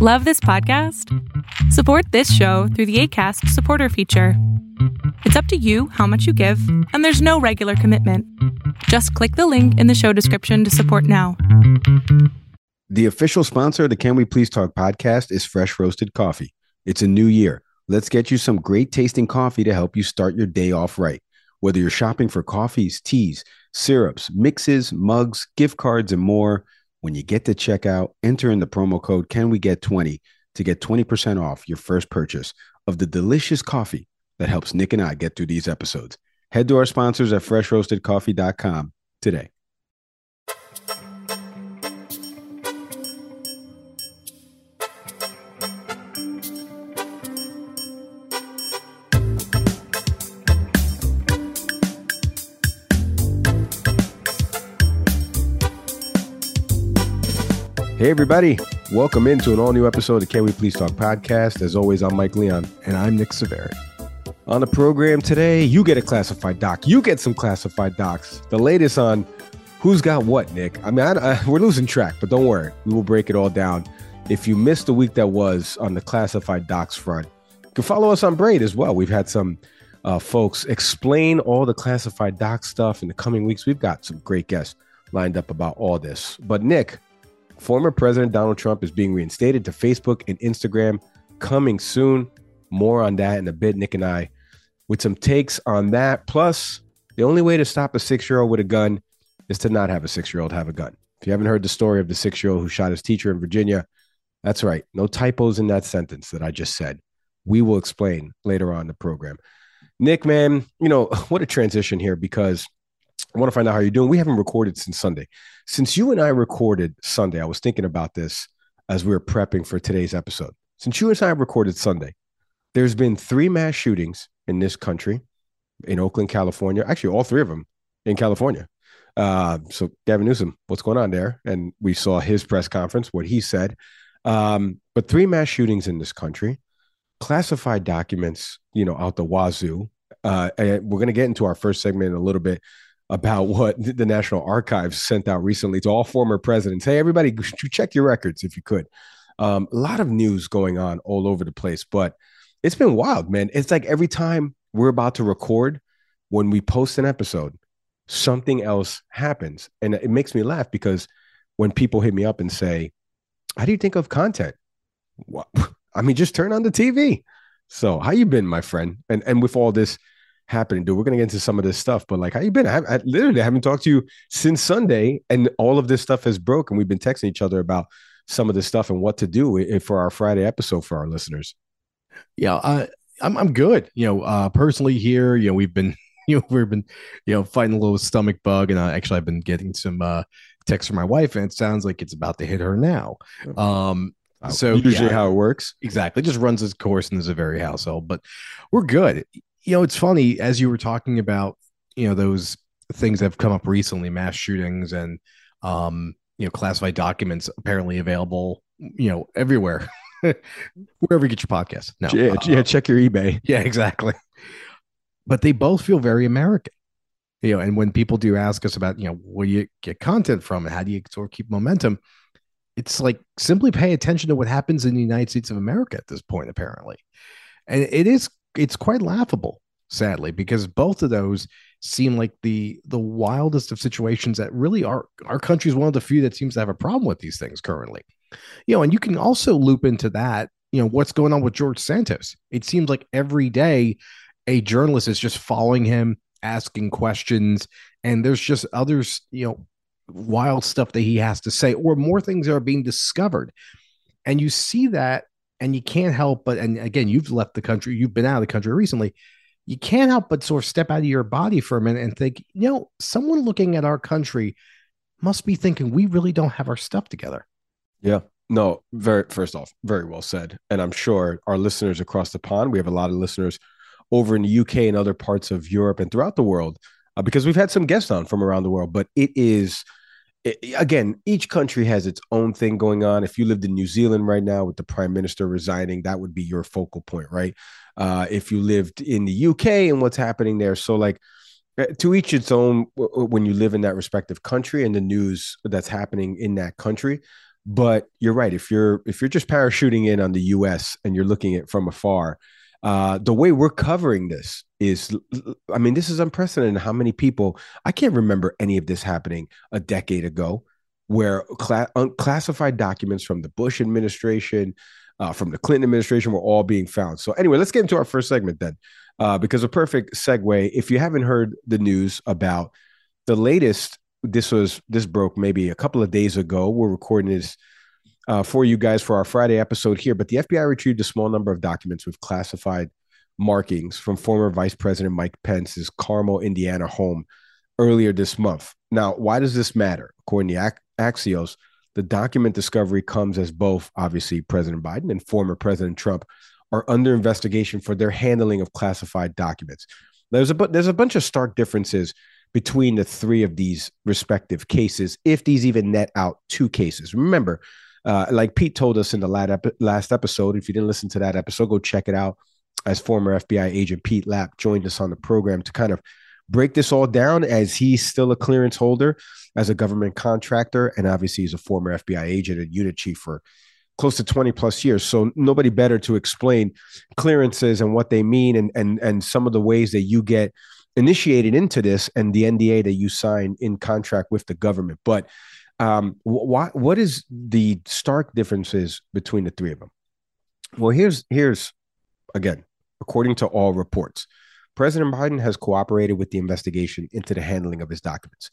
Love this podcast? Support this show through the ACAST supporter feature. It's up to you how much you give, and there's no regular commitment. Just click the link in the show description to support now. The official sponsor of the Can We Please Talk podcast is Fresh Roasted Coffee. It's a new year. Let's get you some great tasting coffee to help you start your day off right. Whether you're shopping for coffees, teas, syrups, mixes, mugs, gift cards, and more, when you get to checkout, enter in the promo code Can We Get 20 to get 20% off your first purchase of the delicious coffee that helps Nick and I get through these episodes. Head to our sponsors at freshroastedcoffee.com today. Hey, everybody. Welcome into an all new episode of Can We Please Talk podcast. As always, I'm Mike Leon. And I'm Nick Severi. On the program today, you get a classified doc. You get some classified docs. The latest on who's got what, Nick. I mean, I, I, we're losing track, but don't worry. We will break it all down. If you missed the week that was on the classified docs front, you can follow us on Braid as well. We've had some uh, folks explain all the classified doc stuff in the coming weeks. We've got some great guests lined up about all this. But, Nick, Former President Donald Trump is being reinstated to Facebook and Instagram coming soon. More on that in a bit. Nick and I with some takes on that. Plus, the only way to stop a six year old with a gun is to not have a six year old have a gun. If you haven't heard the story of the six year old who shot his teacher in Virginia, that's right. No typos in that sentence that I just said. We will explain later on the program. Nick, man, you know, what a transition here because I want to find out how you're doing. We haven't recorded since Sunday. Since you and I recorded Sunday, I was thinking about this as we were prepping for today's episode. Since you and I recorded Sunday, there's been three mass shootings in this country, in Oakland, California. Actually, all three of them in California. Uh, so, Gavin Newsom, what's going on there? And we saw his press conference, what he said. Um, but three mass shootings in this country, classified documents, you know, out the wazoo. Uh, we're going to get into our first segment in a little bit about what the National Archives sent out recently to all former presidents. Hey, everybody, check your records if you could. Um, a lot of news going on all over the place, but it's been wild, man. It's like every time we're about to record, when we post an episode, something else happens. And it makes me laugh because when people hit me up and say, How do you think of content? What? I mean, just turn on the TV. So, how you been, my friend? And and with all this happening, dude. We're gonna get into some of this stuff, but like, how you been? I, I literally haven't talked to you since Sunday, and all of this stuff has broken. We've been texting each other about some of this stuff and what to do for our Friday episode for our listeners. Yeah, I, I'm I'm good. You know, uh, personally here, you know, we've been you know we've been you know fighting a little stomach bug, and uh, actually I've been getting some uh, texts from my wife, and it sounds like it's about to hit her now. Um, so usually yeah, how it works exactly just runs its course in the Zaveri household, but we're good you know, it's funny as you were talking about, you know, those things that have come up recently, mass shootings and, um, you know, classified documents apparently available, you know, everywhere, wherever you get your podcast. No, yeah, uh, yeah, check your eBay. Yeah, exactly. But they both feel very American, you know. And when people do ask us about, you know, where you get content from and how do you sort of keep momentum, it's like simply pay attention to what happens in the United States of America at this point, apparently. And it is it's quite laughable, sadly, because both of those seem like the the wildest of situations that really are our country is one of the few that seems to have a problem with these things currently. You know, and you can also loop into that, you know, what's going on with George Santos. It seems like every day a journalist is just following him, asking questions, and there's just others, you know, wild stuff that he has to say, or more things are being discovered. And you see that and you can't help but and again you've left the country you've been out of the country recently you can't help but sort of step out of your body for a minute and think you know someone looking at our country must be thinking we really don't have our stuff together. Yeah. No very first off very well said. And i'm sure our listeners across the pond we have a lot of listeners over in the uk and other parts of europe and throughout the world uh, because we've had some guests on from around the world but it is again, each country has its own thing going on. If you lived in New Zealand right now with the prime minister resigning, that would be your focal point, right? Uh, if you lived in the UK and what's happening there. So, like, eh, to each its own when you live in that respective country and the news that's happening in that country. But you're right. If you're if you're just parachuting in on the U.S. and you're looking at from afar, uh, the way we're covering this is, I mean, this is unprecedented. How many people? I can't remember any of this happening a decade ago, where cla- classified documents from the Bush administration, uh, from the Clinton administration, were all being found. So anyway, let's get into our first segment then, uh, because a perfect segue. If you haven't heard the news about the latest, this was this broke maybe a couple of days ago. We're recording this uh, for you guys for our Friday episode here. But the FBI retrieved a small number of documents with classified markings from former Vice President Mike Pence's Carmel, Indiana home earlier this month. Now, why does this matter? According to Axios, the document discovery comes as both, obviously, President Biden and former President Trump are under investigation for their handling of classified documents. There's a there's a bunch of stark differences between the three of these respective cases, if these even net out two cases. Remember, uh, like Pete told us in the last episode, if you didn't listen to that episode, go check it out. As former FBI agent Pete Lapp joined us on the program to kind of break this all down as he's still a clearance holder as a government contractor. And obviously, he's a former FBI agent and unit chief for close to 20 plus years. So nobody better to explain clearances and what they mean and, and, and some of the ways that you get initiated into this and the NDA that you sign in contract with the government. But um, what what is the stark differences between the three of them? Well, here's here's again, according to all reports, President Biden has cooperated with the investigation into the handling of his documents.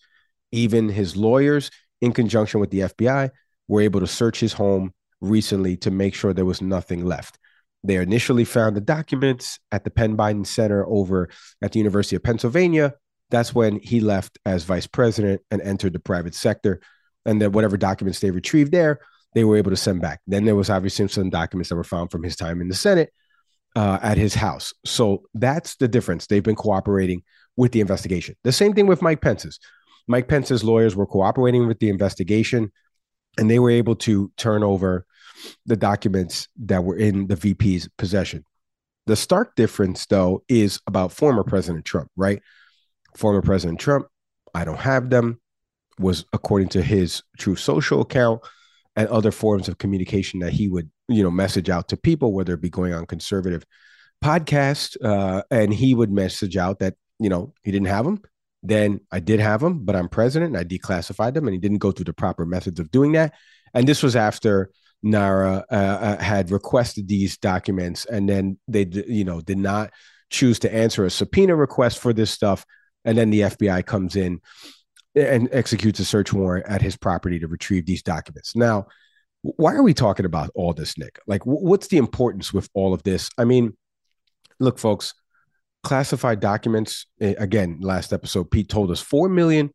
Even his lawyers, in conjunction with the FBI, were able to search his home recently to make sure there was nothing left. They initially found the documents at the Penn Biden Center over at the University of Pennsylvania. That's when he left as vice president and entered the private sector and then whatever documents they retrieved there, they were able to send back. Then there was obviously some documents that were found from his time in the Senate uh, at his house. So that's the difference. They've been cooperating with the investigation. The same thing with Mike Pence's. Mike Pence's lawyers were cooperating with the investigation, and they were able to turn over the documents that were in the VP's possession. The stark difference, though, is about former President Trump, right? Former President Trump, I don't have them was according to his Truth Social account and other forms of communication that he would you know message out to people whether it be going on conservative podcast uh, and he would message out that you know he didn't have them then i did have them but i'm president and i declassified them and he didn't go through the proper methods of doing that. And this was after nara uh, uh, had requested these documents and then they you know did not choose to answer a subpoena request for this stuff. And then the fbi comes in and executes a search warrant at his property to retrieve these documents. Now, why are we talking about all this, Nick? Like, what's the importance with all of this? I mean, look, folks, classified documents, eh, again, last episode, Pete told us 4 million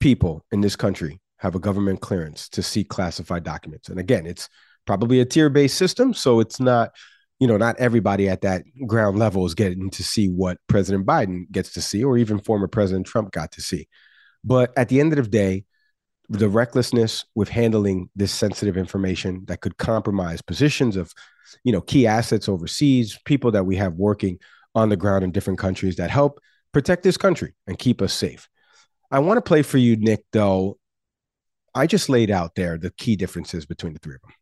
people in this country have a government clearance to see classified documents. And again, it's probably a tier based system. So it's not, you know, not everybody at that ground level is getting to see what President Biden gets to see or even former President Trump got to see. But at the end of the day, the recklessness with handling this sensitive information that could compromise positions of, you know, key assets overseas, people that we have working on the ground in different countries that help protect this country and keep us safe. I want to play for you, Nick, though. I just laid out there the key differences between the three of them.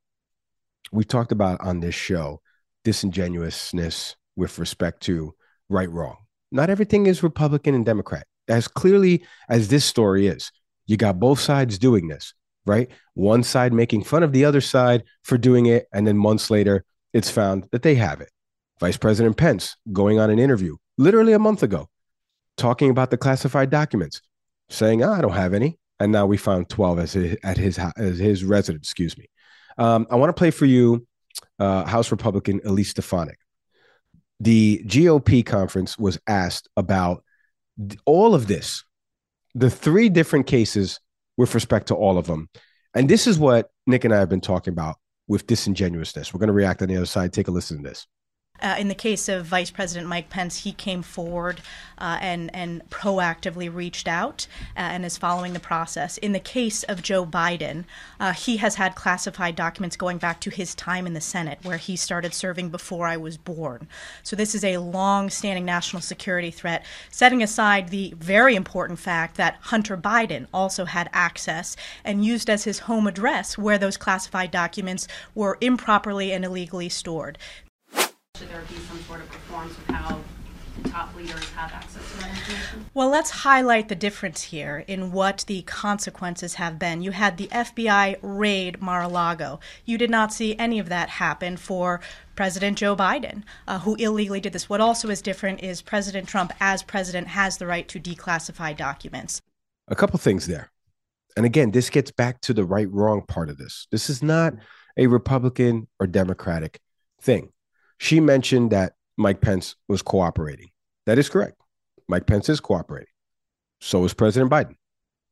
We've talked about on this show disingenuousness with respect to right wrong. Not everything is Republican and Democrat as clearly as this story is. You got both sides doing this, right? One side making fun of the other side for doing it. And then months later, it's found that they have it. Vice President Pence going on an interview literally a month ago, talking about the classified documents, saying, oh, I don't have any. And now we found 12 as his, at his, as his residence, excuse me. Um, I want to play for you uh, House Republican Elise Stefanik. The GOP conference was asked about all of this, the three different cases with respect to all of them. And this is what Nick and I have been talking about with disingenuousness. We're going to react on the other side. Take a listen to this. Uh, in the case of Vice President Mike Pence, he came forward uh, and and proactively reached out uh, and is following the process. In the case of Joe Biden, uh, he has had classified documents going back to his time in the Senate, where he started serving before I was born. So this is a long-standing national security threat. Setting aside the very important fact that Hunter Biden also had access and used as his home address where those classified documents were improperly and illegally stored. Should there be some sort of reforms with how top leaders have access to that information? Well, let's highlight the difference here in what the consequences have been. You had the FBI raid Mar a Lago. You did not see any of that happen for President Joe Biden, uh, who illegally did this. What also is different is President Trump, as president, has the right to declassify documents. A couple things there. And again, this gets back to the right wrong part of this. This is not a Republican or Democratic thing. She mentioned that Mike Pence was cooperating. That is correct. Mike Pence is cooperating. So is President Biden.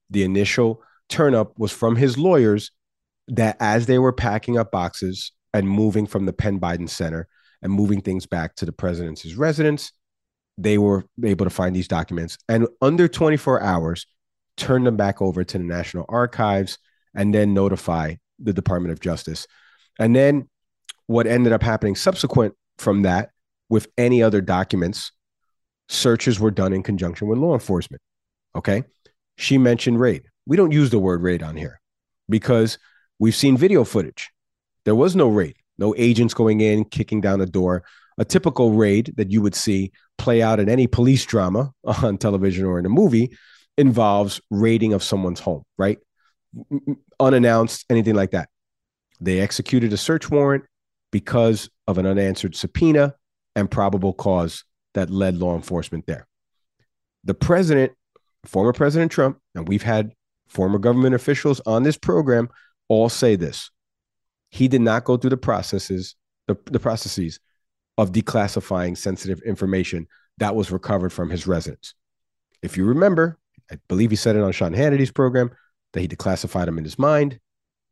The initial turnup was from his lawyers that as they were packing up boxes and moving from the Penn Biden Center and moving things back to the president's residence, they were able to find these documents and under 24 hours turn them back over to the National Archives and then notify the Department of Justice. And then what ended up happening subsequent from that with any other documents, searches were done in conjunction with law enforcement. Okay. She mentioned raid. We don't use the word raid on here because we've seen video footage. There was no raid, no agents going in, kicking down a door. A typical raid that you would see play out in any police drama on television or in a movie involves raiding of someone's home, right? Unannounced, anything like that. They executed a search warrant because of an unanswered subpoena and probable cause that led law enforcement there. The president, former President Trump, and we've had former government officials on this program all say this. He did not go through the processes, the, the processes of declassifying sensitive information that was recovered from his residence. If you remember, I believe he said it on Sean Hannity's program that he declassified them in his mind.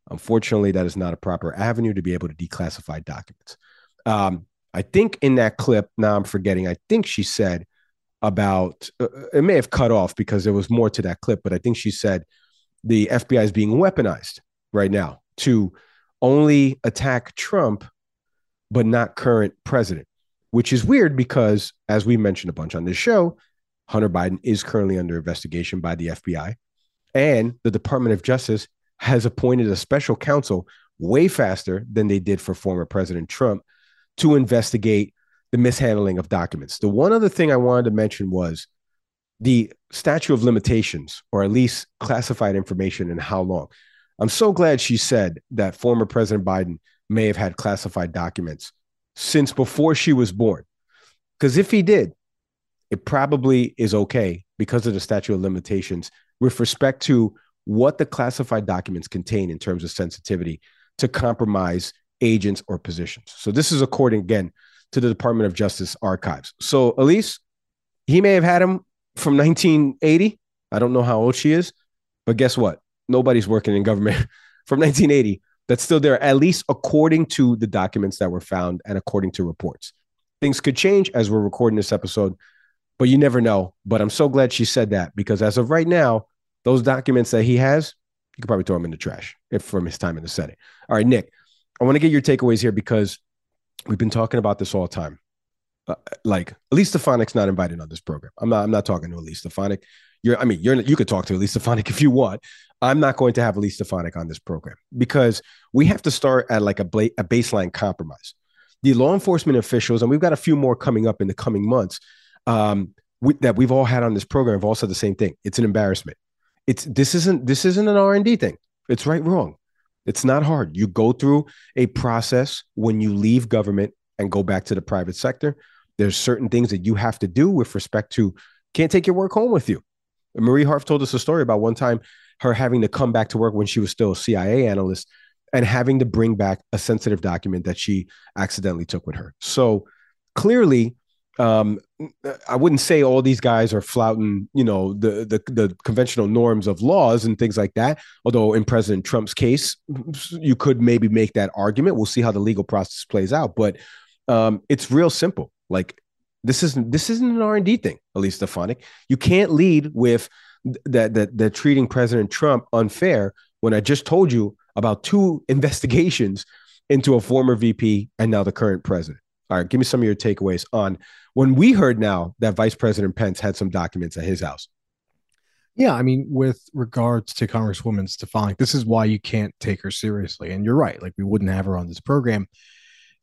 Unfortunately, that is not a proper avenue to be able to declassify documents. Um, I think in that clip, now I'm forgetting, I think she said about uh, it may have cut off because there was more to that clip, but I think she said the FBI is being weaponized right now to only attack Trump, but not current president, which is weird because, as we mentioned a bunch on this show, Hunter Biden is currently under investigation by the FBI, and the Department of Justice has appointed a special counsel way faster than they did for former President Trump to investigate the mishandling of documents. The one other thing I wanted to mention was the statute of limitations, or at least classified information, and how long. I'm so glad she said that former President Biden may have had classified documents since before she was born. Because if he did, it probably is okay because of the statute of limitations with respect to what the classified documents contain in terms of sensitivity to compromise agents or positions. So this is according again to the Department of Justice archives. So Elise, he may have had him from 1980. I don't know how old she is, but guess what? Nobody's working in government from 1980. That's still there, at least according to the documents that were found and according to reports. Things could change as we're recording this episode, but you never know. But I'm so glad she said that because as of right now, those documents that he has, you could probably throw them in the trash if from his time in the Senate. All right, Nick, I want to get your takeaways here because we've been talking about this all the time. Uh, like Elise Stefanik's not invited on this program. I'm not. I'm not talking to Elise Stefanik. You're. I mean, you're. You could talk to Elise Stefanik if you want. I'm not going to have Elise Stefanik on this program because we have to start at like a, bla- a baseline compromise. The law enforcement officials, and we've got a few more coming up in the coming months, um, we, that we've all had on this program have all said the same thing. It's an embarrassment. It's this isn't this isn't an R and D thing. It's right wrong. It's not hard. You go through a process when you leave government and go back to the private sector. There's certain things that you have to do with respect to can't take your work home with you. Marie Harf told us a story about one time her having to come back to work when she was still a CIA analyst and having to bring back a sensitive document that she accidentally took with her. So clearly, um, I wouldn't say all these guys are flouting, you know, the, the the conventional norms of laws and things like that. Although in President Trump's case, you could maybe make that argument. We'll see how the legal process plays out. But Um, it's real simple. Like this isn't this isn't an R and D thing. at Elise Stefanik, you can't lead with that that that treating President Trump unfair when I just told you about two investigations into a former VP and now the current president. All right, give me some of your takeaways on when we heard now that Vice President Pence had some documents at his house. Yeah, I mean, with regards to Congresswoman Stefanik, this is why you can't take her seriously. And you're right; like we wouldn't have her on this program,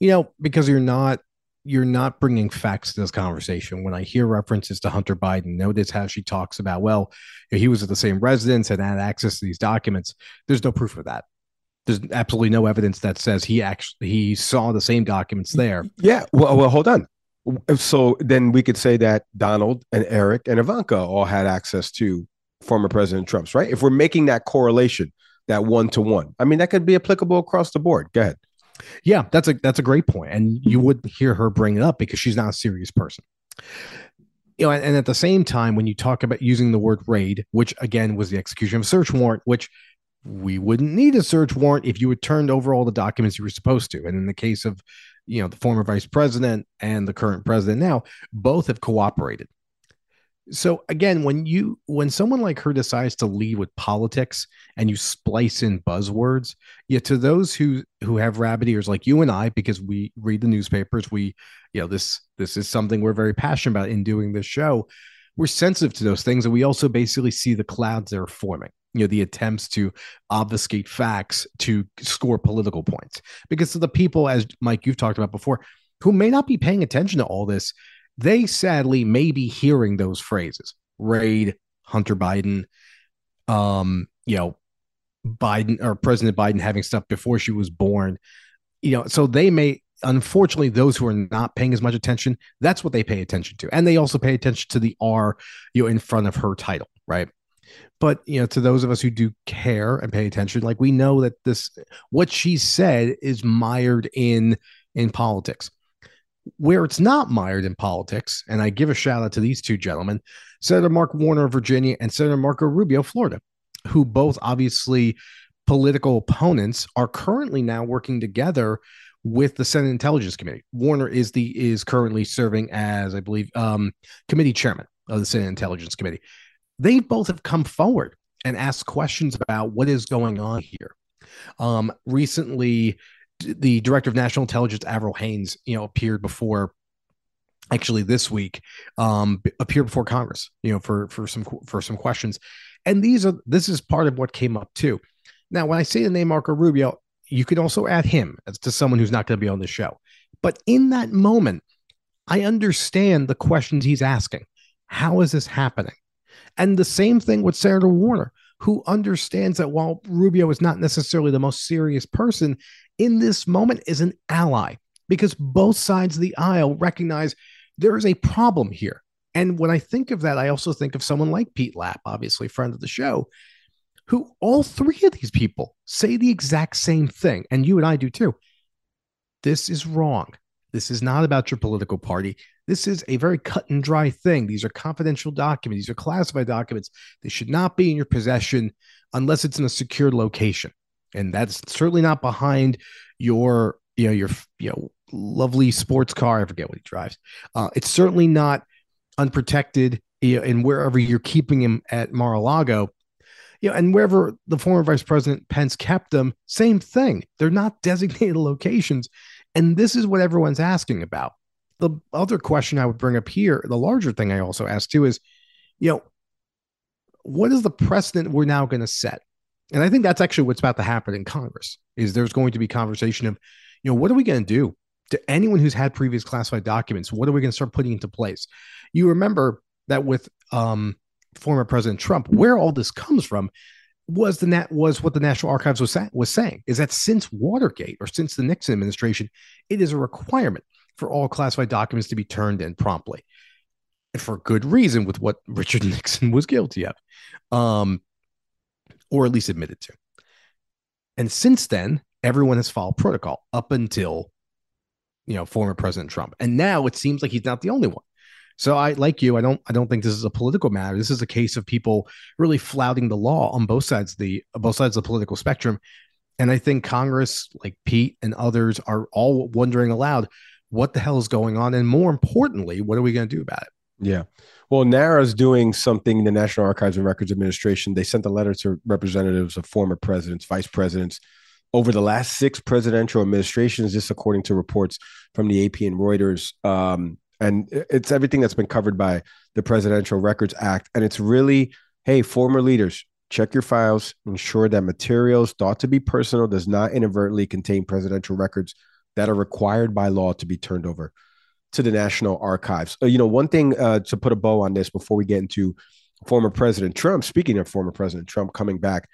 you know, because you're not you're not bringing facts to this conversation. When I hear references to Hunter Biden, notice how she talks about, well, he was at the same residence and had access to these documents. There's no proof of that. There's absolutely no evidence that says he actually he saw the same documents there. Yeah. Well, well, hold on. So then we could say that Donald and Eric and Ivanka all had access to former President Trump's, right? If we're making that correlation, that one to one, I mean, that could be applicable across the board. Go ahead. Yeah, that's a that's a great point, and you would hear her bring it up because she's not a serious person. You know, and, and at the same time, when you talk about using the word raid, which again was the execution of a search warrant, which we wouldn't need a search warrant if you had turned over all the documents you were supposed to. And in the case of, you know, the former vice president and the current president now, both have cooperated. So again, when you when someone like her decides to lead with politics and you splice in buzzwords, yeah, to those who who have rabbit ears like you and I, because we read the newspapers, we you know this this is something we're very passionate about in doing this show. We're sensitive to those things, and we also basically see the clouds that are forming. You know, the attempts to obfuscate facts to score political points. Because the people, as Mike you've talked about before, who may not be paying attention to all this, they sadly may be hearing those phrases. Raid hunter biden um you know biden or president biden having stuff before she was born. You know so they may unfortunately those who are not paying as much attention that's what they pay attention to. And they also pay attention to the r you know in front of her title right but you know to those of us who do care and pay attention like we know that this what she said is mired in in politics where it's not mired in politics, and I give a shout out to these two gentlemen, Senator Mark Warner of Virginia and Senator Marco Rubio, Florida, who both obviously political opponents are currently now working together with the Senate Intelligence Committee. Warner is the is currently serving as, I believe, um, committee chairman of the Senate Intelligence Committee. They both have come forward and asked questions about what is going on here. Um, recently, the director of national intelligence, Avril Haines, you know, appeared before actually this week um appeared before congress you know for for some for some questions. And these are this is part of what came up too. Now when i say the name marco rubio you could also add him as to someone who's not going to be on the show. But in that moment i understand the questions he's asking. How is this happening and the same thing with senator warner who understands that while rubio is not necessarily the most serious person in this moment is an ally because both sides of the aisle recognize there is a problem here. And when I think of that, I also think of someone like Pete Lapp, obviously friend of the show, who all three of these people say the exact same thing. And you and I do too. This is wrong. This is not about your political party. This is a very cut and dry thing. These are confidential documents. These are classified documents. They should not be in your possession unless it's in a secured location and that's certainly not behind your you know your you know lovely sports car. I forget what he drives. Uh, it's certainly not unprotected. You know, and wherever you're keeping him at Mar-a-Lago, you know, and wherever the former Vice President Pence kept them, same thing. They're not designated locations, and this is what everyone's asking about. The other question I would bring up here, the larger thing I also ask too, is, you know, what is the precedent we're now going to set? And I think that's actually what's about to happen in Congress is there's going to be conversation of, you know, what are we going to do to anyone who's had previous classified documents? What are we going to start putting into place? You remember that with um, former President Trump, where all this comes from was the nat was what the National Archives was, sa- was saying is that since Watergate or since the Nixon administration, it is a requirement for all classified documents to be turned in promptly. And for good reason with what Richard Nixon was guilty of. Um, or at least admitted to. And since then, everyone has followed protocol up until, you know, former President Trump. And now it seems like he's not the only one. So I like you, I don't I don't think this is a political matter. This is a case of people really flouting the law on both sides of the both sides of the political spectrum. And I think Congress, like Pete and others, are all wondering aloud, what the hell is going on, and more importantly, what are we going to do about it? Yeah. Well, NARA's doing something, the National Archives and Records Administration. They sent a letter to representatives of former presidents, vice presidents over the last six presidential administrations, just according to reports from the AP and Reuters. Um, and it's everything that's been covered by the Presidential Records Act. And it's really, hey, former leaders, check your files, ensure that materials thought to be personal does not inadvertently contain presidential records that are required by law to be turned over to the National Archives. Uh, you know, one thing uh, to put a bow on this before we get into former President Trump, speaking of former President Trump coming back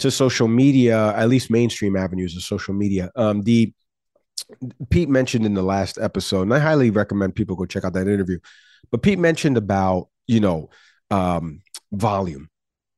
to social media, at least mainstream avenues of social media, um, the Pete mentioned in the last episode, and I highly recommend people go check out that interview. But Pete mentioned about, you know, um, volume,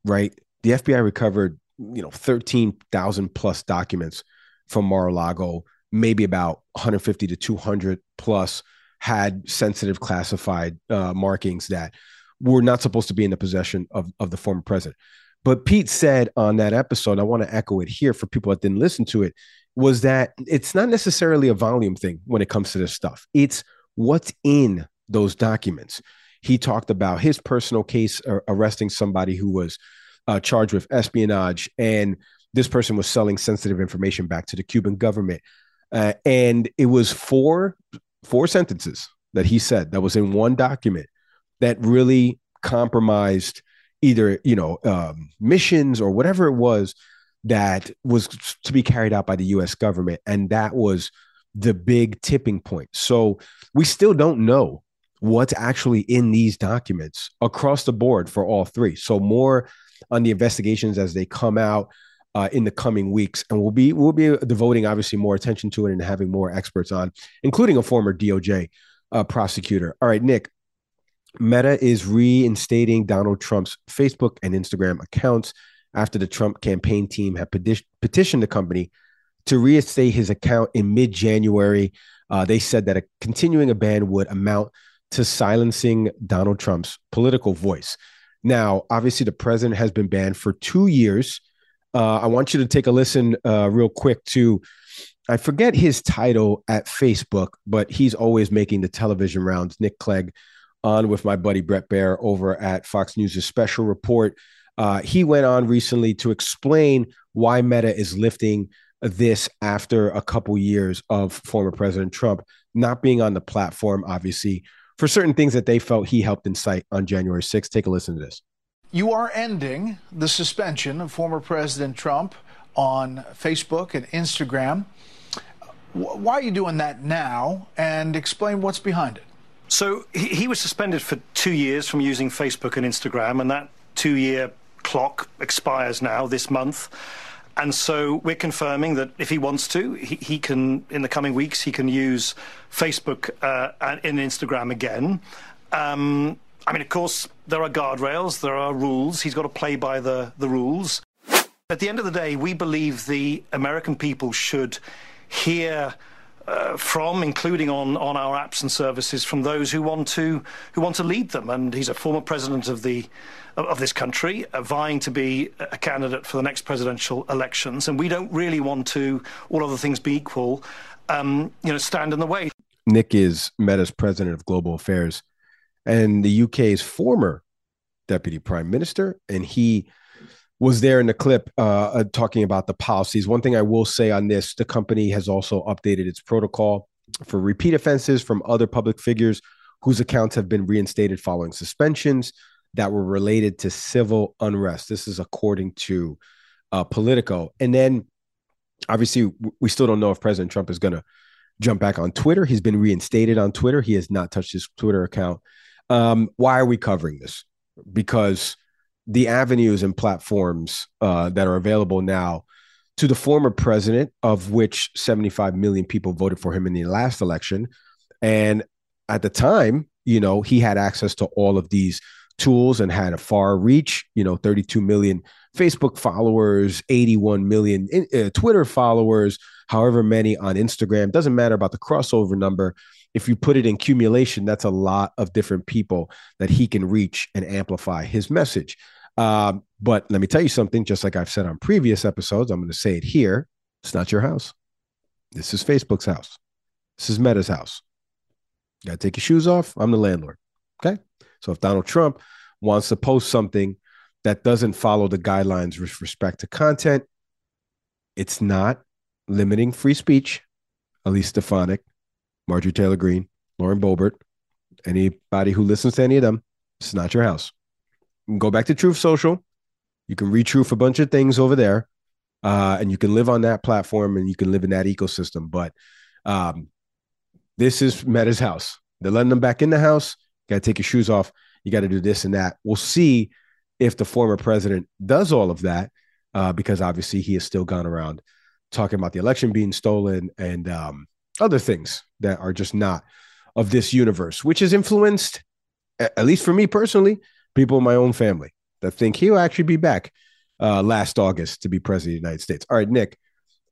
right? The FBI recovered, you know, 13,000 plus documents from Mar-a-Lago, maybe about 150 to 200 plus had sensitive classified uh, markings that were not supposed to be in the possession of, of the former president. But Pete said on that episode, I want to echo it here for people that didn't listen to it, was that it's not necessarily a volume thing when it comes to this stuff. It's what's in those documents. He talked about his personal case uh, arresting somebody who was uh, charged with espionage, and this person was selling sensitive information back to the Cuban government. Uh, and it was four four sentences that he said that was in one document that really compromised either you know um, missions or whatever it was that was to be carried out by the U.S. government, and that was the big tipping point. So we still don't know what's actually in these documents across the board for all three. So more on the investigations as they come out uh, in the coming weeks, and we'll be we'll be devoting obviously more attention to it and having more experts on, including a former DOJ uh, prosecutor. All right, Nick. Meta is reinstating Donald Trump's Facebook and Instagram accounts after the Trump campaign team had petitioned the company to reinstate his account in mid January. Uh, they said that a continuing a ban would amount to silencing Donald Trump's political voice. Now, obviously, the president has been banned for two years uh, I want you to take a listen uh, real quick to, I forget his title at Facebook, but he's always making the television rounds. Nick Clegg on with my buddy Brett Baier over at Fox News' special report. Uh, he went on recently to explain why Meta is lifting this after a couple years of former President Trump not being on the platform, obviously, for certain things that they felt he helped incite on January 6th. Take a listen to this. You are ending the suspension of former President Trump on Facebook and Instagram. Why are you doing that now? And explain what's behind it. So he was suspended for two years from using Facebook and Instagram, and that two year clock expires now this month. And so we're confirming that if he wants to, he, he can, in the coming weeks, he can use Facebook uh, and Instagram again. Um, I mean, of course, there are guardrails, there are rules. He's got to play by the, the rules. At the end of the day, we believe the American people should hear uh, from, including on, on our apps and services, from those who want to who want to lead them. And he's a former president of the of this country, uh, vying to be a candidate for the next presidential elections. And we don't really want to, all other things be equal, um, you know, stand in the way. Nick is Meta's president of global affairs and the UK's former deputy prime minister, and he was there in the clip uh, uh, talking about the policies. One thing I will say on this: the company has also updated its protocol for repeat offenses from other public figures whose accounts have been reinstated following suspensions that were related to civil unrest. This is according to uh, Politico, and then obviously we still don't know if President Trump is going to jump back on Twitter. He's been reinstated on Twitter. He has not touched his Twitter account um, why are we covering this? Because the avenues and platforms uh, that are available now to the former president, of which 75 million people voted for him in the last election. And at the time, you know, he had access to all of these tools and had a far reach, you know, 32 million Facebook followers, 81 million in, uh, Twitter followers, however many on Instagram. Doesn't matter about the crossover number if you put it in cumulation, that's a lot of different people that he can reach and amplify his message. Um, but let me tell you something, just like I've said on previous episodes, I'm going to say it here. It's not your house. This is Facebook's house. This is Meta's house. You got to take your shoes off. I'm the landlord. Okay. So if Donald Trump wants to post something that doesn't follow the guidelines with respect to content, it's not limiting free speech. Elise Stefanik, Marjorie Taylor Greene, Lauren Boebert, anybody who listens to any of them, it's not your house. You go back to Truth Social. You can retruth a bunch of things over there, uh, and you can live on that platform and you can live in that ecosystem. But um, this is Meta's house. They're letting them back in the house. Got to take your shoes off. You got to do this and that. We'll see if the former president does all of that, uh, because obviously he has still gone around talking about the election being stolen and um, other things that are just not of this universe, which has influenced, at least for me personally, people in my own family that think he'll actually be back uh, last August to be president of the United States. All right, Nick,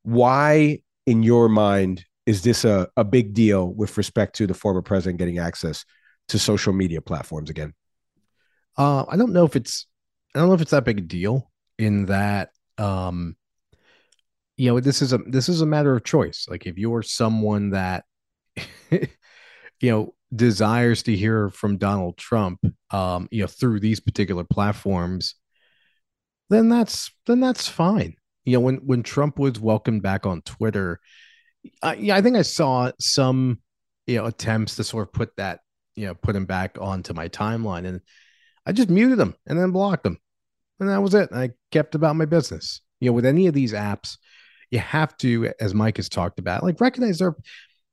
why in your mind is this a, a big deal with respect to the former president getting access to social media platforms again? Uh, I don't know if it's I don't know if it's that big a deal in that um, you know this is a this is a matter of choice. Like if you're someone that you know desires to hear from Donald Trump, um, you know through these particular platforms, then that's then that's fine. You know when when Trump was welcomed back on Twitter, I, yeah, I think I saw some you know attempts to sort of put that you know put him back onto my timeline, and I just muted him and then blocked him, and that was it. I kept about my business. You know, with any of these apps, you have to, as Mike has talked about, like recognize their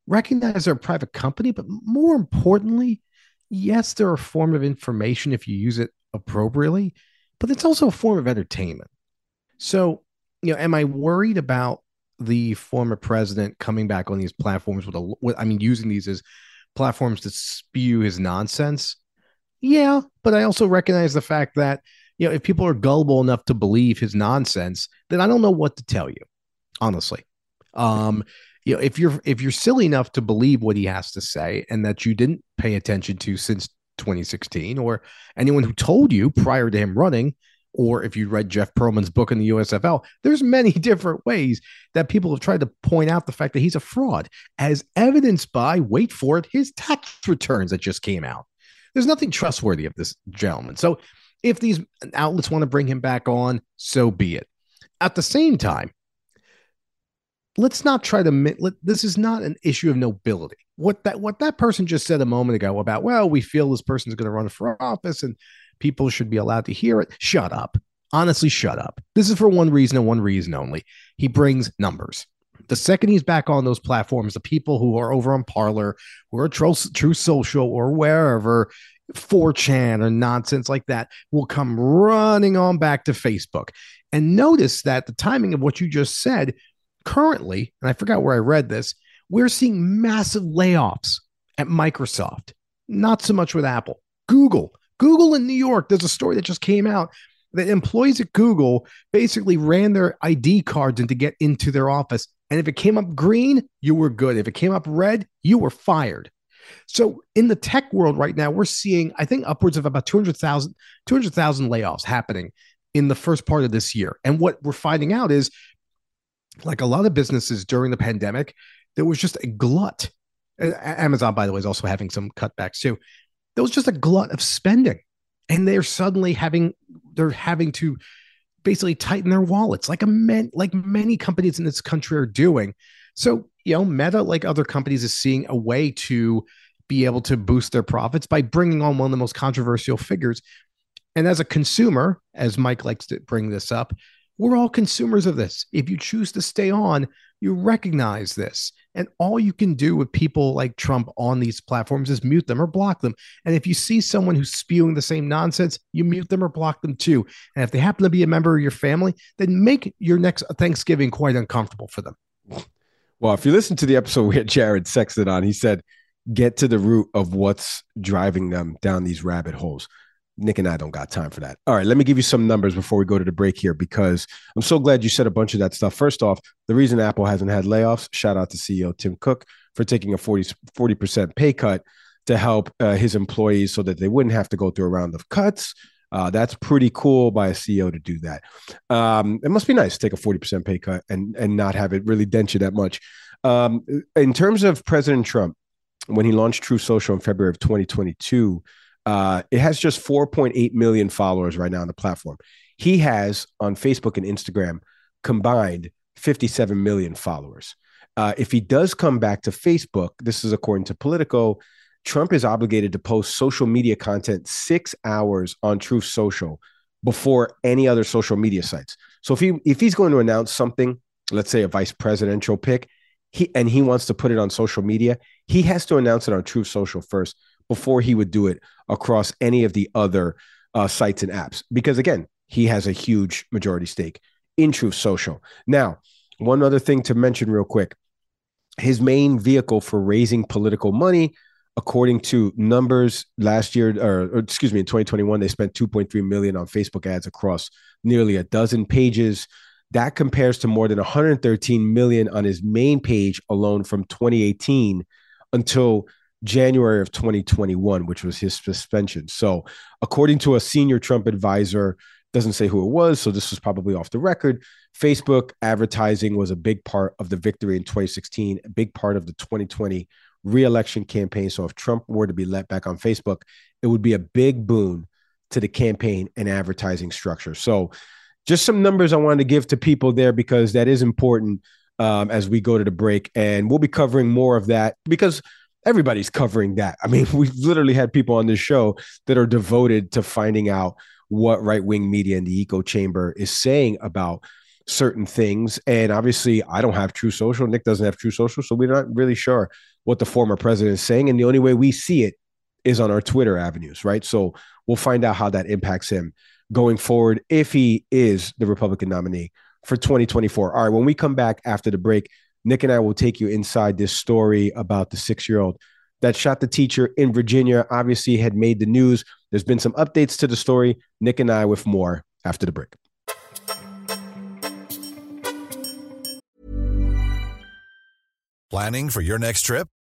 recognize they're a private company, but more importantly, yes, they're a form of information if you use it appropriately, but it's also a form of entertainment. So, you know, am I worried about the former president coming back on these platforms with a, with, I mean, using these as platforms to spew his nonsense? Yeah, but I also recognize the fact that, you know, if people are gullible enough to believe his nonsense, then I don't know what to tell you, honestly. Um, you know, if you're if you're silly enough to believe what he has to say and that you didn't pay attention to since 2016, or anyone who told you prior to him running, or if you read Jeff Pearlman's book in the USFL, there's many different ways that people have tried to point out the fact that he's a fraud, as evidenced by, wait for it, his tax returns that just came out. There's nothing trustworthy of this gentleman. So if these outlets want to bring him back on, so be it. At the same time, let's not try to let, this is not an issue of nobility. What that what that person just said a moment ago about well we feel this person's going to run for office and people should be allowed to hear it. Shut up. Honestly shut up. This is for one reason and one reason only. He brings numbers. The second he's back on those platforms the people who are over on parlor Parler or Truth Social or wherever 4chan or nonsense like that will come running on back to facebook. And notice that the timing of what you just said currently, and I forgot where I read this, we're seeing massive layoffs at Microsoft, not so much with Apple. Google, Google in New York, there's a story that just came out that employees at Google basically ran their ID cards in to get into their office. And if it came up green, you were good. If it came up red, you were fired. So in the tech world right now, we're seeing, I think, upwards of about 200,000 200,000 layoffs happening in the first part of this year. And what we're finding out is like a lot of businesses during the pandemic, there was just a glut. Amazon, by the way, is also having some cutbacks too. There was just a glut of spending, and they're suddenly having they're having to basically tighten their wallets, like a man, like many companies in this country are doing. So you know, Meta, like other companies, is seeing a way to be able to boost their profits by bringing on one of the most controversial figures. And as a consumer, as Mike likes to bring this up, we're all consumers of this. If you choose to stay on, you recognize this. And all you can do with people like Trump on these platforms is mute them or block them. And if you see someone who's spewing the same nonsense, you mute them or block them too. And if they happen to be a member of your family, then make your next Thanksgiving quite uncomfortable for them. Well, if you listen to the episode we had Jared Sexton on, he said, get to the root of what's driving them down these rabbit holes. Nick and I don't got time for that. All right, let me give you some numbers before we go to the break here because I'm so glad you said a bunch of that stuff. First off, the reason Apple hasn't had layoffs, shout out to CEO Tim Cook for taking a 40, 40% pay cut to help uh, his employees so that they wouldn't have to go through a round of cuts. Uh, that's pretty cool by a CEO to do that. Um, it must be nice to take a 40% pay cut and, and not have it really dent you that much. Um, in terms of President Trump, when he launched Truth Social in February of 2022, uh, it has just 4.8 million followers right now on the platform. He has on Facebook and Instagram combined 57 million followers. Uh, if he does come back to Facebook, this is according to Politico, Trump is obligated to post social media content six hours on Truth Social before any other social media sites. So if he if he's going to announce something, let's say a vice presidential pick, he and he wants to put it on social media, he has to announce it on Truth Social first before he would do it across any of the other uh, sites and apps. Because again, he has a huge majority stake in Truth Social. Now, one other thing to mention real quick: his main vehicle for raising political money according to numbers last year or, or, excuse me in 2021 they spent 2.3 million on facebook ads across nearly a dozen pages that compares to more than 113 million on his main page alone from 2018 until January of 2021 which was his suspension so according to a senior trump advisor doesn't say who it was so this was probably off the record facebook advertising was a big part of the victory in 2016 a big part of the 2020 reelection campaign. So if Trump were to be let back on Facebook, it would be a big boon to the campaign and advertising structure. So just some numbers I wanted to give to people there because that is important um, as we go to the break. And we'll be covering more of that because everybody's covering that. I mean, we've literally had people on this show that are devoted to finding out what right wing media in the echo chamber is saying about certain things. And obviously, I don't have Truth Social. Nick doesn't have Truth Social. So we're not really sure what the former president is saying. And the only way we see it is on our Twitter avenues, right? So we'll find out how that impacts him going forward if he is the Republican nominee for 2024. All right, when we come back after the break, Nick and I will take you inside this story about the six year old that shot the teacher in Virginia. Obviously, had made the news. There's been some updates to the story. Nick and I with more after the break. Planning for your next trip?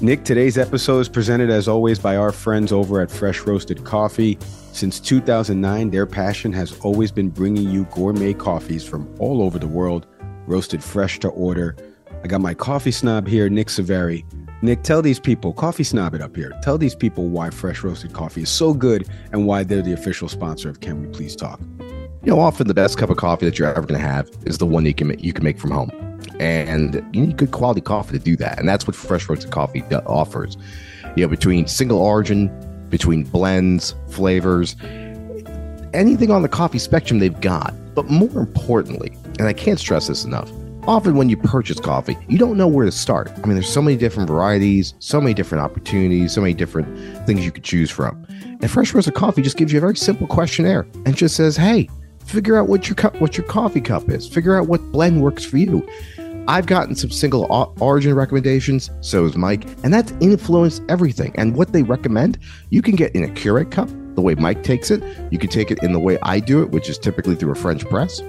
Nick, today's episode is presented as always by our friends over at Fresh Roasted Coffee. Since 2009, their passion has always been bringing you gourmet coffees from all over the world, roasted fresh to order. I got my coffee snob here, Nick Saveri Nick, tell these people, coffee snob it up here. Tell these people why fresh roasted coffee is so good and why they're the official sponsor of Can We Please Talk. You know, often the best cup of coffee that you're ever going to have is the one you can you can make from home, and you need good quality coffee to do that. And that's what fresh roasted coffee offers. You know, between single origin, between blends, flavors, anything on the coffee spectrum they've got. But more importantly, and I can't stress this enough, often when you purchase coffee, you don't know where to start. I mean, there's so many different varieties, so many different opportunities, so many different things you could choose from. And Fresh Roasted Coffee just gives you a very simple questionnaire and just says, "Hey, figure out what your cup, what your coffee cup is. Figure out what blend works for you." I've gotten some single origin recommendations, so has Mike, and that's influenced everything. And what they recommend, you can get in a Keurig cup, the way Mike takes it. You can take it in the way I do it, which is typically through a French press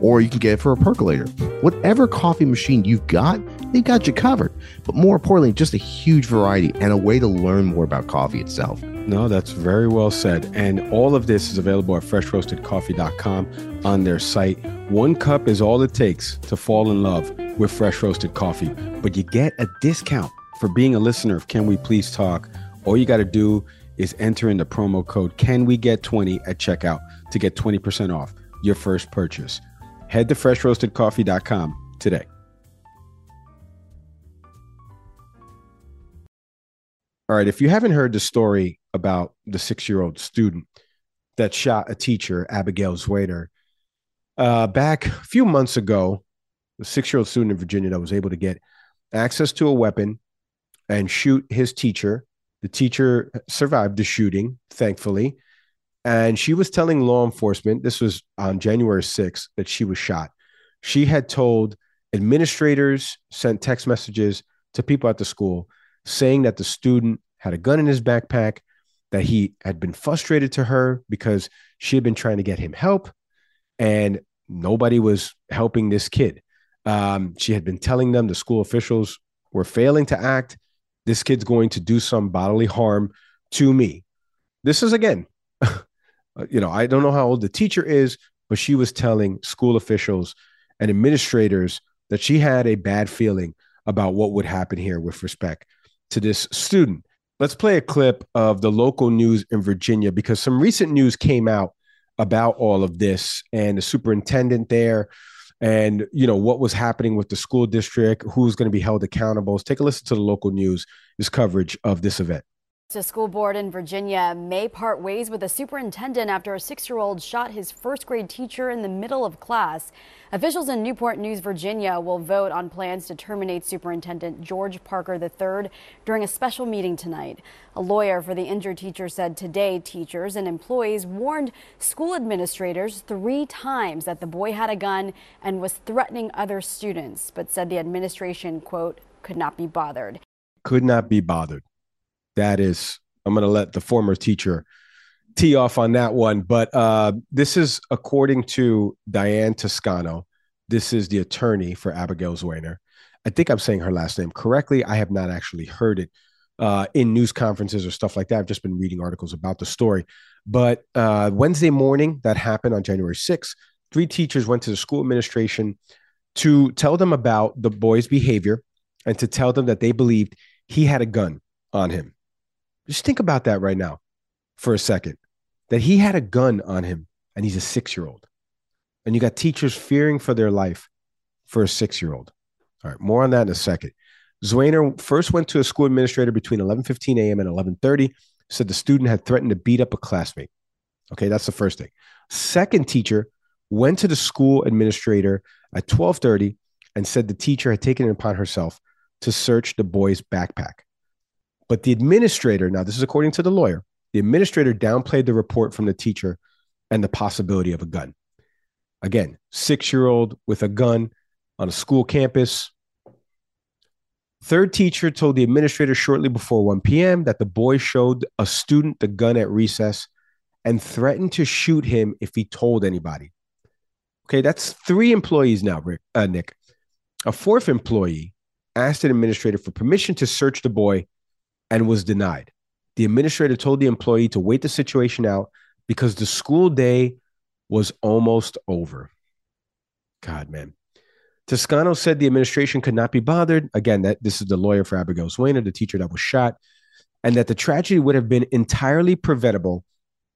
or you can get it for a percolator. Whatever coffee machine you've got, they've got you covered. But more importantly, just a huge variety and a way to learn more about coffee itself. No, that's very well said. And all of this is available at freshroastedcoffee.com on their site. One cup is all it takes to fall in love with fresh roasted coffee, but you get a discount for being a listener of Can We Please Talk. All you got to do is enter in the promo code Can We Get 20 at checkout to get 20% off your first purchase. Head to freshroastedcoffee.com today. All right, if you haven't heard the story about the six year old student that shot a teacher, Abigail Zwader, uh, back a few months ago, a six year old student in Virginia that was able to get access to a weapon and shoot his teacher. The teacher survived the shooting, thankfully. And she was telling law enforcement, this was on January 6th, that she was shot. She had told administrators, sent text messages to people at the school saying that the student had a gun in his backpack, that he had been frustrated to her because she had been trying to get him help and nobody was helping this kid. Um, she had been telling them the school officials were failing to act. This kid's going to do some bodily harm to me. This is again, you know, I don't know how old the teacher is, but she was telling school officials and administrators that she had a bad feeling about what would happen here with respect to this student. Let's play a clip of the local news in Virginia because some recent news came out about all of this and the superintendent there and you know what was happening with the school district who's going to be held accountable. Take a listen to the local news this coverage of this event a school board in Virginia may part ways with a superintendent after a six year old shot his first grade teacher in the middle of class. Officials in Newport News, Virginia will vote on plans to terminate Superintendent George Parker III during a special meeting tonight. A lawyer for the injured teacher said today teachers and employees warned school administrators three times that the boy had a gun and was threatening other students, but said the administration, quote, could not be bothered. Could not be bothered that is i'm going to let the former teacher tee off on that one but uh, this is according to diane toscano. This is the attorney for abigail zweiter i think i'm saying her last name correctly. I have not actually heard it uh, in news conferences or stuff like that. I've just been reading articles about the story. But uh, wednesday morning that happened on january 6th three teachers went to the school administration to tell them about the boy's behavior and to tell them that they believed he had a gun on him just think about that right now for a second that he had a gun on him and he's a six year old. And you got teachers fearing for their life for a six year old. All right, more on that in a second. Zweiter first went to a school administrator between 11:15 a.m. and 11:30. Said the student had threatened to beat up a classmate. Okay, that's the first thing. Second teacher went to the school administrator at 12:30 and said the teacher had taken it upon herself to search the boy's backpack. But the administrator, now this is according to the lawyer, the administrator downplayed the report from the teacher and the possibility of a gun. Again, six year old with a gun on a school campus. Third teacher told the administrator shortly before 1 p.m. that the boy showed a student the gun at recess and threatened to shoot him if he told anybody. Okay, that's three employees now, Rick, uh, Nick. A fourth employee asked an administrator for permission to search the boy and was denied. The administrator told the employee to wait the situation out because the school day was almost over. God, man. Toscano said the administration could not be bothered. Again, that this is the lawyer for Abigail Zweiter, the teacher that was shot, and that the tragedy would have been entirely preventable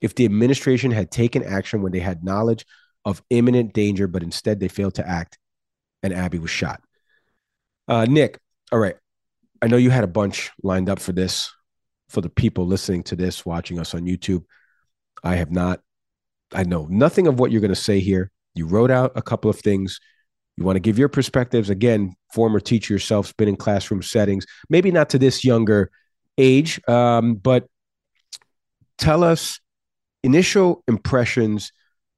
if the administration had taken action when they had knowledge of imminent danger, but instead they failed to act, and Abby was shot. Uh, Nick, all right, I know you had a bunch lined up for this, for the people listening to this, watching us on YouTube. I have not. I know nothing of what you're going to say here. You wrote out a couple of things. You want to give your perspectives. Again, former teacher yourself, been in classroom settings, maybe not to this younger age, um, but tell us initial impressions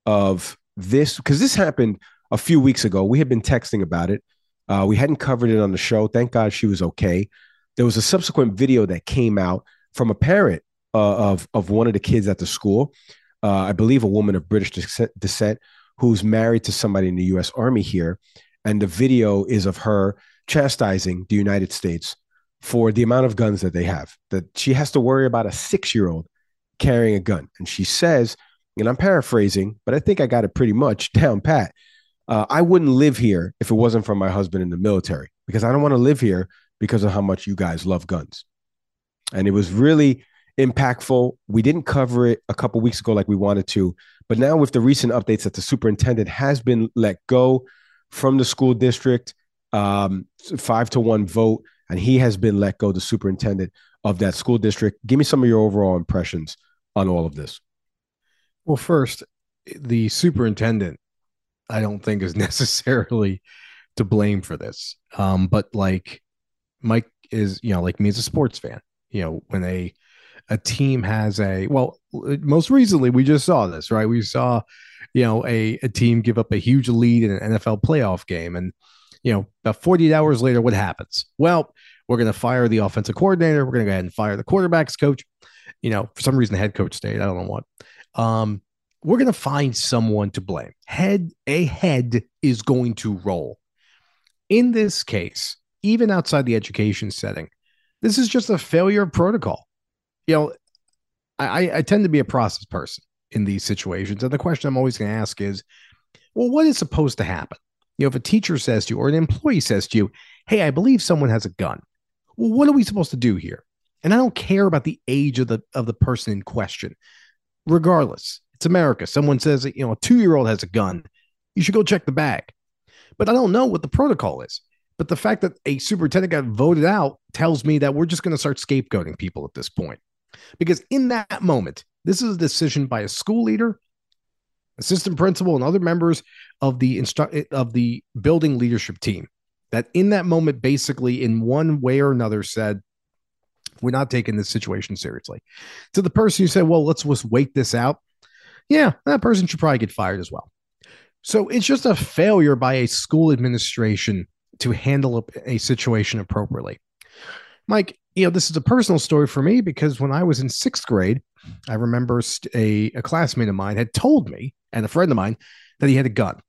of this, because this happened a few weeks ago. We had been texting about it. Uh, we hadn't covered it on the show. Thank God she was okay. There was a subsequent video that came out from a parent uh, of of one of the kids at the school. Uh, I believe a woman of British descent who's married to somebody in the U.S. Army here, and the video is of her chastising the United States for the amount of guns that they have. That she has to worry about a six year old carrying a gun, and she says, and I'm paraphrasing, but I think I got it pretty much down pat uh, I wouldn't live here if it wasn't for my husband in the military because I don't want to live here because of how much you guys love guns. And it was really impactful. We didn't cover it a couple weeks ago like we wanted to, but now with the recent updates that the superintendent has been let go from the school district, um, five to one vote, and he has been let go, the superintendent of that school district. Give me some of your overall impressions on all of this. Well, first, the superintendent, I don't think is necessarily to blame for this. Um, but like Mike is, you know, like me as a sports fan, you know, when a a team has a well, most recently we just saw this, right? We saw, you know, a, a team give up a huge lead in an NFL playoff game. And, you know, about 48 hours later, what happens? Well, we're to fire the offensive coordinator. We're to go ahead and fire the quarterbacks coach. You know, for some reason, the head coach stayed. I don't know what. Um, we're going to find someone to blame. Head, a head is going to roll. In this case, even outside the education setting, this is just a failure of protocol. You know, I, I tend to be a process person in these situations. And the question I'm always going to ask is, well, what is supposed to happen? You know, if a teacher says to you or an employee says to you, hey, I believe someone has a gun. Well, what are we supposed to do here? And I don't care about the age of the of the person in question. Regardless, it's America. Someone says, you know, a two year old has a gun. You should go check the bag. But I don't know what the protocol is. But the fact that a superintendent got voted out tells me that we're just going to start scapegoating people at this point. Because in that moment, this is a decision by a school leader, assistant principal, and other members of the instru- of the building leadership team that in that moment basically in one way or another said we're not taking this situation seriously. To the person who said, "Well, let's just wait this out." Yeah, that person should probably get fired as well. So it's just a failure by a school administration to handle a, a situation appropriately. Mike, you know, this is a personal story for me because when I was in sixth grade, I remember a, a classmate of mine had told me and a friend of mine that he had a gun.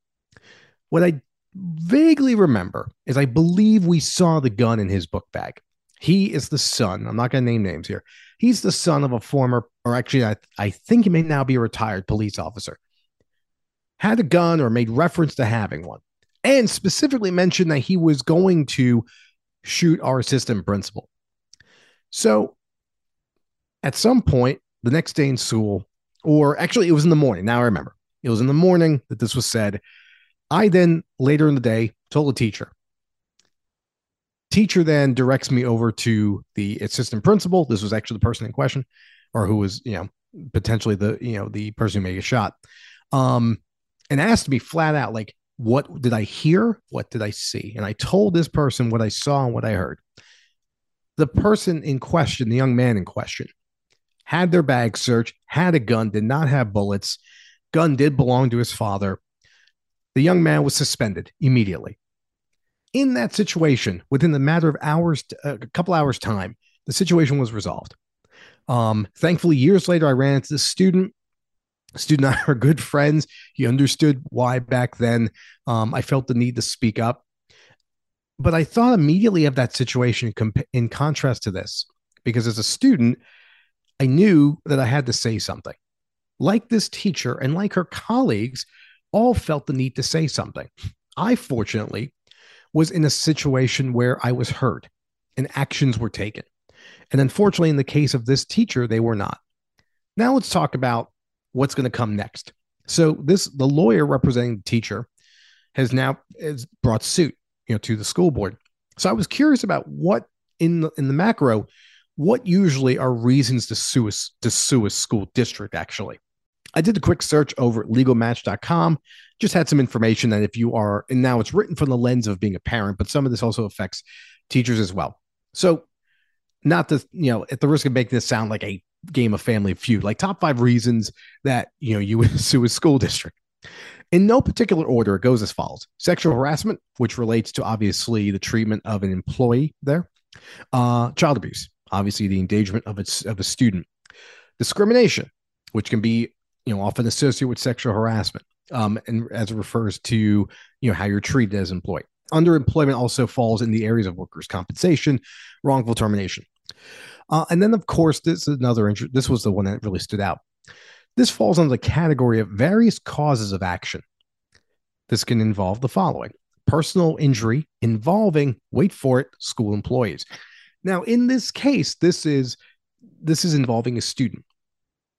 What I vaguely remember is I believe we saw the gun in his book bag. He is the son, I'm not going to name names here. He's the son of a former, or actually, I, I think he may now be a retired police officer. Had a gun or made reference to having one, and specifically mentioned that he was going to shoot our assistant principal. So at some point, the next day in school, or actually, it was in the morning. Now I remember it was in the morning that this was said. I then later in the day told the teacher. Teacher then directs me over to the assistant principal. This was actually the person in question, or who was, you know, potentially the, you know, the person who made a shot. Um, and asked me flat out, like, what did I hear? What did I see? And I told this person what I saw and what I heard. The person in question, the young man in question, had their bag searched, had a gun, did not have bullets. Gun did belong to his father. The young man was suspended immediately. In that situation, within the matter of hours, a couple hours time, the situation was resolved. Um, thankfully, years later, I ran into the student. Student and I are good friends. He understood why back then um, I felt the need to speak up. But I thought immediately of that situation in contrast to this, because as a student, I knew that I had to say something. Like this teacher and like her colleagues, all felt the need to say something. I, fortunately, was in a situation where I was heard and actions were taken. And unfortunately, in the case of this teacher, they were not. Now let's talk about what's going to come next. So this the lawyer representing the teacher has now has brought suit, you know, to the school board. So I was curious about what in the, in the macro, what usually are reasons to sue to sue a school district actually. I did a quick search over at legalmatch.com, just had some information that if you are, and now it's written from the lens of being a parent, but some of this also affects teachers as well. So, not to, you know, at the risk of making this sound like a game of family feud, like top five reasons that, you know, you would sue a school district. In no particular order, it goes as follows sexual harassment, which relates to obviously the treatment of an employee there, uh, child abuse, obviously the engagement of, its, of a student, discrimination, which can be you know often associated with sexual harassment um, and as it refers to you know how you're treated as employee underemployment also falls in the areas of workers compensation wrongful termination. Uh, and then of course this is another this was the one that really stood out. This falls under the category of various causes of action. This can involve the following. Personal injury involving wait for it school employees. Now in this case this is this is involving a student.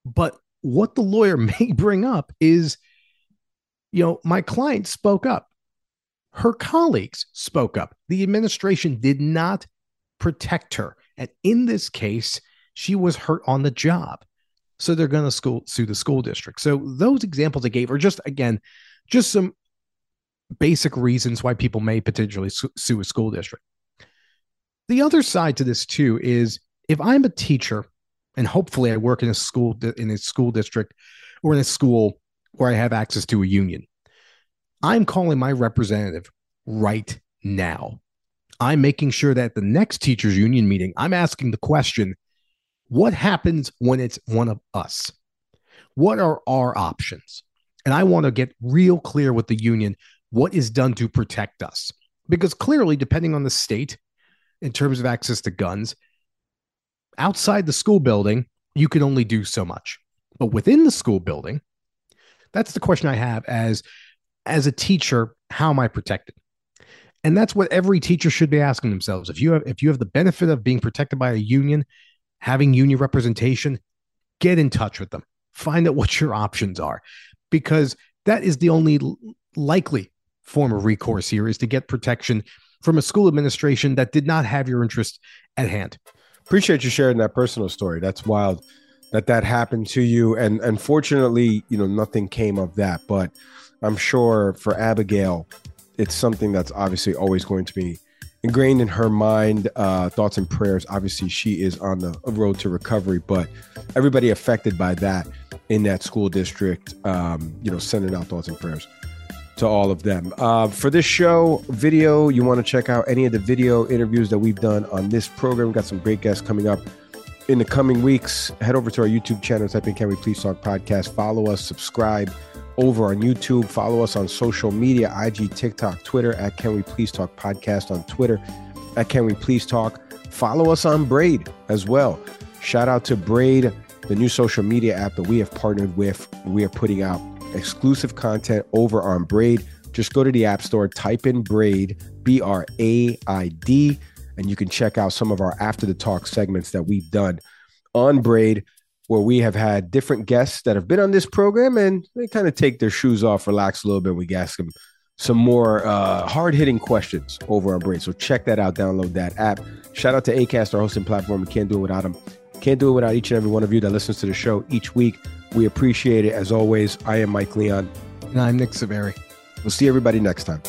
But what the lawyer may bring up is you know, my client spoke up. Her colleagues spoke up. The administration did not protect her. And in this case, she was hurt on the job. So they're going to sue the school district. So those examples I gave are just, again, just some basic reasons why people may potentially sue a school district. The other side to this too is if I'm a teacher and hopefully I work in a school in a school district or in a school where I have access to a union, I'm calling my representative right now. I'm making sure that the next teachers union meeting, I'm asking the question, what happens when it's one of us? What are our options? And I want to get real clear with the union what is done to protect us. Because clearly, depending on the state, in terms of access to guns, outside the school building, you can only do so much. But within the school building, that's the question I have as as a teacher, how am I protected? And that's what every teacher should be asking themselves. If you have if you have the benefit of being protected by a union, having union representation, get in touch with them. Find out what your options are because that is the only likely form of recourse here is to get protection from a school administration that did not have your interest at hand. Appreciate you sharing that personal story. That's wild that that happened to you and unfortunately, you know, nothing came of that, but I'm sure for Abigail it's something that's obviously always going to be ingrained in her mind, uh, thoughts and prayers. Obviously, she is on the road to recovery, but everybody affected by that in that school district, um, you know, sending out thoughts and prayers to all of them. Uh, for this show, video, you want to check out any of the video interviews that we've done on this program. We've got some great guests coming up in the coming weeks. Head over to our YouTube channel, type in Can We Please Talk Podcast. Follow us, subscribe over on YouTube. Follow us on social media IG, TikTok, Twitter at Can We Please Talk Podcast on Twitter at Can We Please Talk. Follow us on Braid as well. Shout out to Braid, the new social media app that we have partnered with. We are putting out exclusive content over on Braid. Just go to the App Store, type in Braid, B R A I D, and you can check out some of our After the Talk segments that we've done on Braid, where we have had different guests that have been on this program and they kind of take their shoes off, relax a little bit. We ask them some more uh, hard hitting questions over on Braid. So check that out, download that app. Shout out to ACAST, our hosting platform. We can't do it without them. Can't do it without each and every one of you that listens to the show each week. We appreciate it as always. I am Mike Leon. And I'm Nick Saveri. We'll see everybody next time.